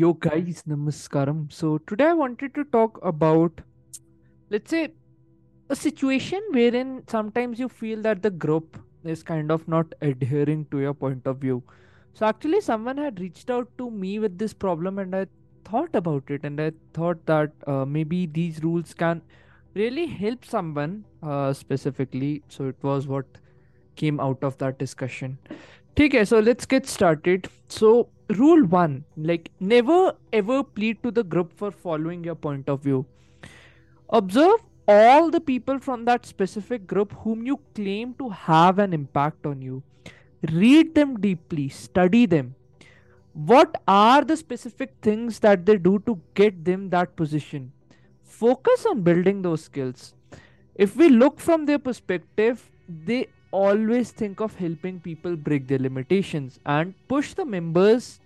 Yo guys, namaskaram. So today I wanted to talk about, let's say, a situation wherein sometimes you feel that the group is kind of not adhering to your point of view. So actually, someone had reached out to me with this problem, and I thought about it, and I thought that uh, maybe these rules can really help someone uh, specifically. So it was what came out of that discussion. Okay, so let's get started. So, rule one like, never ever plead to the group for following your point of view. Observe all the people from that specific group whom you claim to have an impact on you. Read them deeply, study them. What are the specific things that they do to get them that position? Focus on building those skills. If we look from their perspective, they always think of helping people break their limitations and push the members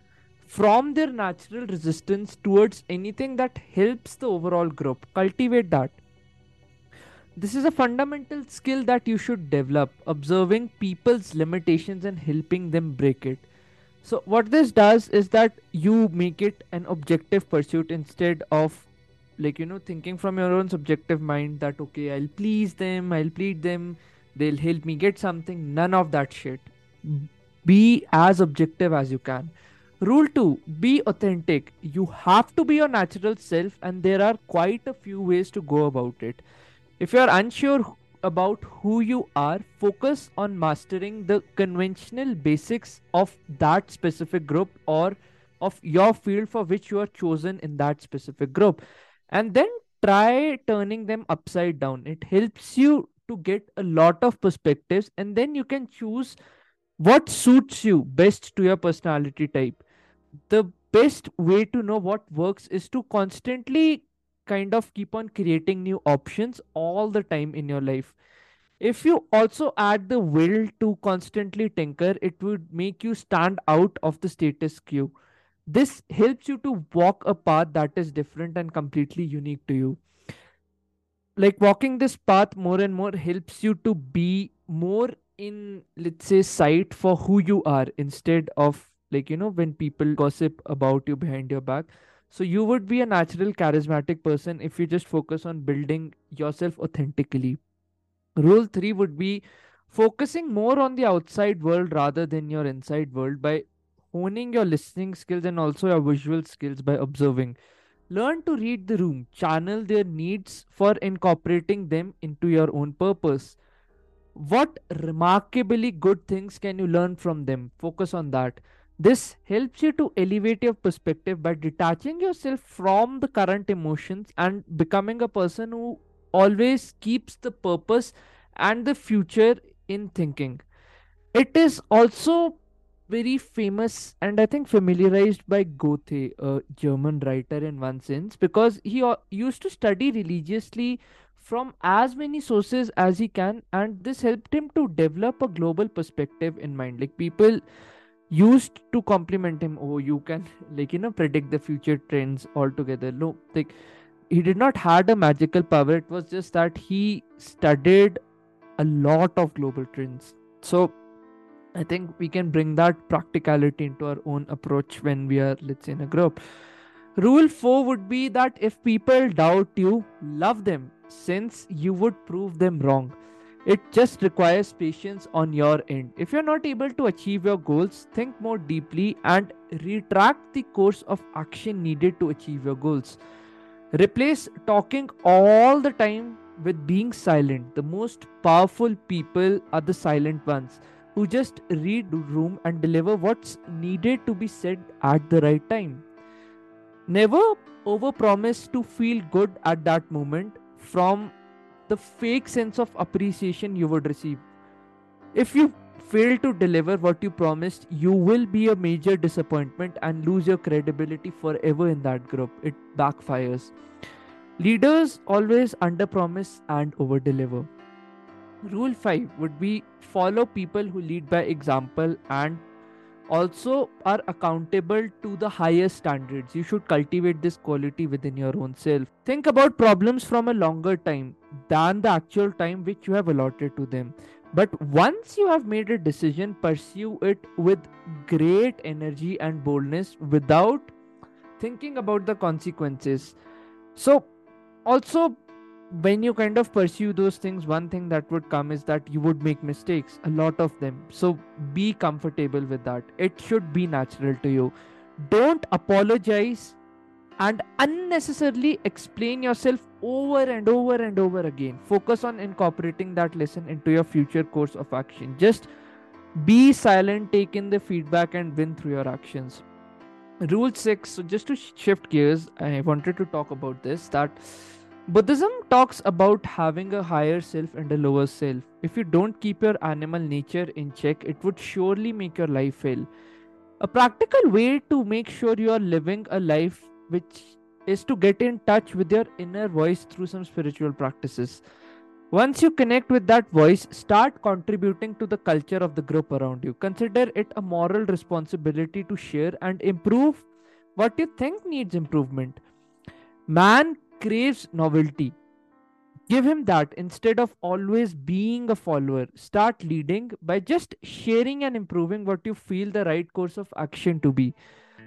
from their natural resistance towards anything that helps the overall group. Cultivate that. This is a fundamental skill that you should develop, observing people's limitations and helping them break it. So, what this does is that you make it an objective pursuit instead of like you know thinking from your own subjective mind that okay i'll please them i'll plead them they'll help me get something none of that shit. Be as objective as you can. Rule 2 be authentic. You have to be your natural self and there are quite a few ways to go about it. If you are unsure about who you are focus on mastering the conventional basics of that specific group or of your field for which you are chosen in that specific group. And then try turning them upside down. It helps you to get a lot of perspectives and then you can choose what suits you best to your personality type. The best way to know what works is to constantly kind of keep on creating new options all the time in your life. If you also add the will to constantly tinker it would make you stand out of the status quo. This helps you to walk a path that is different and completely unique to you like walking this path more and more helps you to be more in let's say sight for who you are instead of like you know when people gossip about you behind your back. So you would be a natural charismatic person if you just focus on building yourself authentically. Rule 3 would be focusing more on the outside world rather than your inside world by honing your listening skills and also your visual skills by observing Learn to read the room, channel their needs for incorporating them into your own purpose. What remarkably good things can you learn from them? Focus on that. This helps you to elevate your perspective by detaching yourself from the current emotions and becoming a person who always keeps the purpose and the future in thinking. It is also very famous and I think familiarized by Goethe, a German writer, in one sense, because he used to study religiously from as many sources as he can, and this helped him to develop a global perspective in mind. Like people used to compliment him, oh, you can like you know predict the future trends altogether. No, like he did not had a magical power. It was just that he studied a lot of global trends. So I think we can bring that practicality into our own approach when we are, let's say, in a group. Rule 4 would be that if people doubt you, love them since you would prove them wrong. It just requires patience on your end. If you're not able to achieve your goals, think more deeply and retract the course of action needed to achieve your goals. Replace talking all the time with being silent. The most powerful people are the silent ones who just read room and deliver what's needed to be said at the right time. Never overpromise to feel good at that moment from the fake sense of appreciation you would receive. If you fail to deliver what you promised, you will be a major disappointment and lose your credibility forever in that group. It backfires. Leaders always underpromise and overdeliver. Rule 5 would be follow people who lead by example and also are accountable to the highest standards. You should cultivate this quality within your own self. Think about problems from a longer time than the actual time which you have allotted to them. But once you have made a decision, pursue it with great energy and boldness without thinking about the consequences so also when you kind of pursue those things one thing that would come is that you would make mistakes a lot of them. So be comfortable with that. It should be natural to you. Don't apologize and unnecessarily explain yourself over and over and over again. Focus on incorporating that lesson into your future course of action. Just be silent take in the feedback and win through your actions. Rule 6 so just to shift gears i wanted to talk about this that buddhism talks about having a higher self and a lower self if you don't keep your animal nature in check it would surely make your life fail a practical way to make sure you are living a life which is to get in touch with your inner voice through some spiritual practices once you connect with that voice, start contributing to the culture of the group around you. Consider it a moral responsibility to share and improve what you think needs improvement. Man craves novelty. Give him that instead of always being a follower. Start leading by just sharing and improving what you feel the right course of action to be.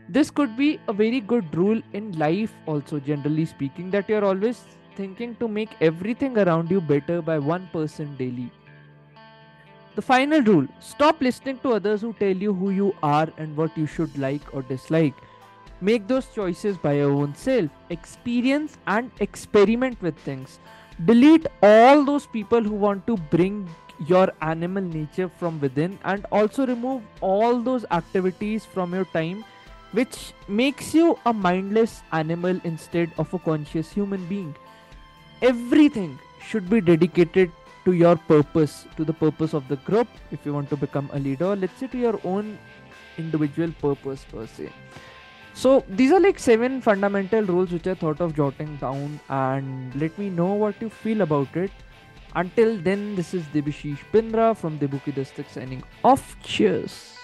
This could be a very good rule in life, also, generally speaking, that you're always thinking to make everything around you better by 1% person daily. The final rule stop listening to others who tell you who you are and what you should like or dislike. Make those choices by your own self. Experience and experiment with things. Delete all those people who want to bring your animal nature from within and also remove all those activities from your time which makes you a mindless animal instead of a conscious human being everything should be dedicated to your purpose to the purpose of the group if you want to become a leader let's say to your own individual purpose per se so these are like seven fundamental rules which i thought of jotting down and let me know what you feel about it. Until then this is debashish pindra from Debu Ki Dastak signing off. Cheers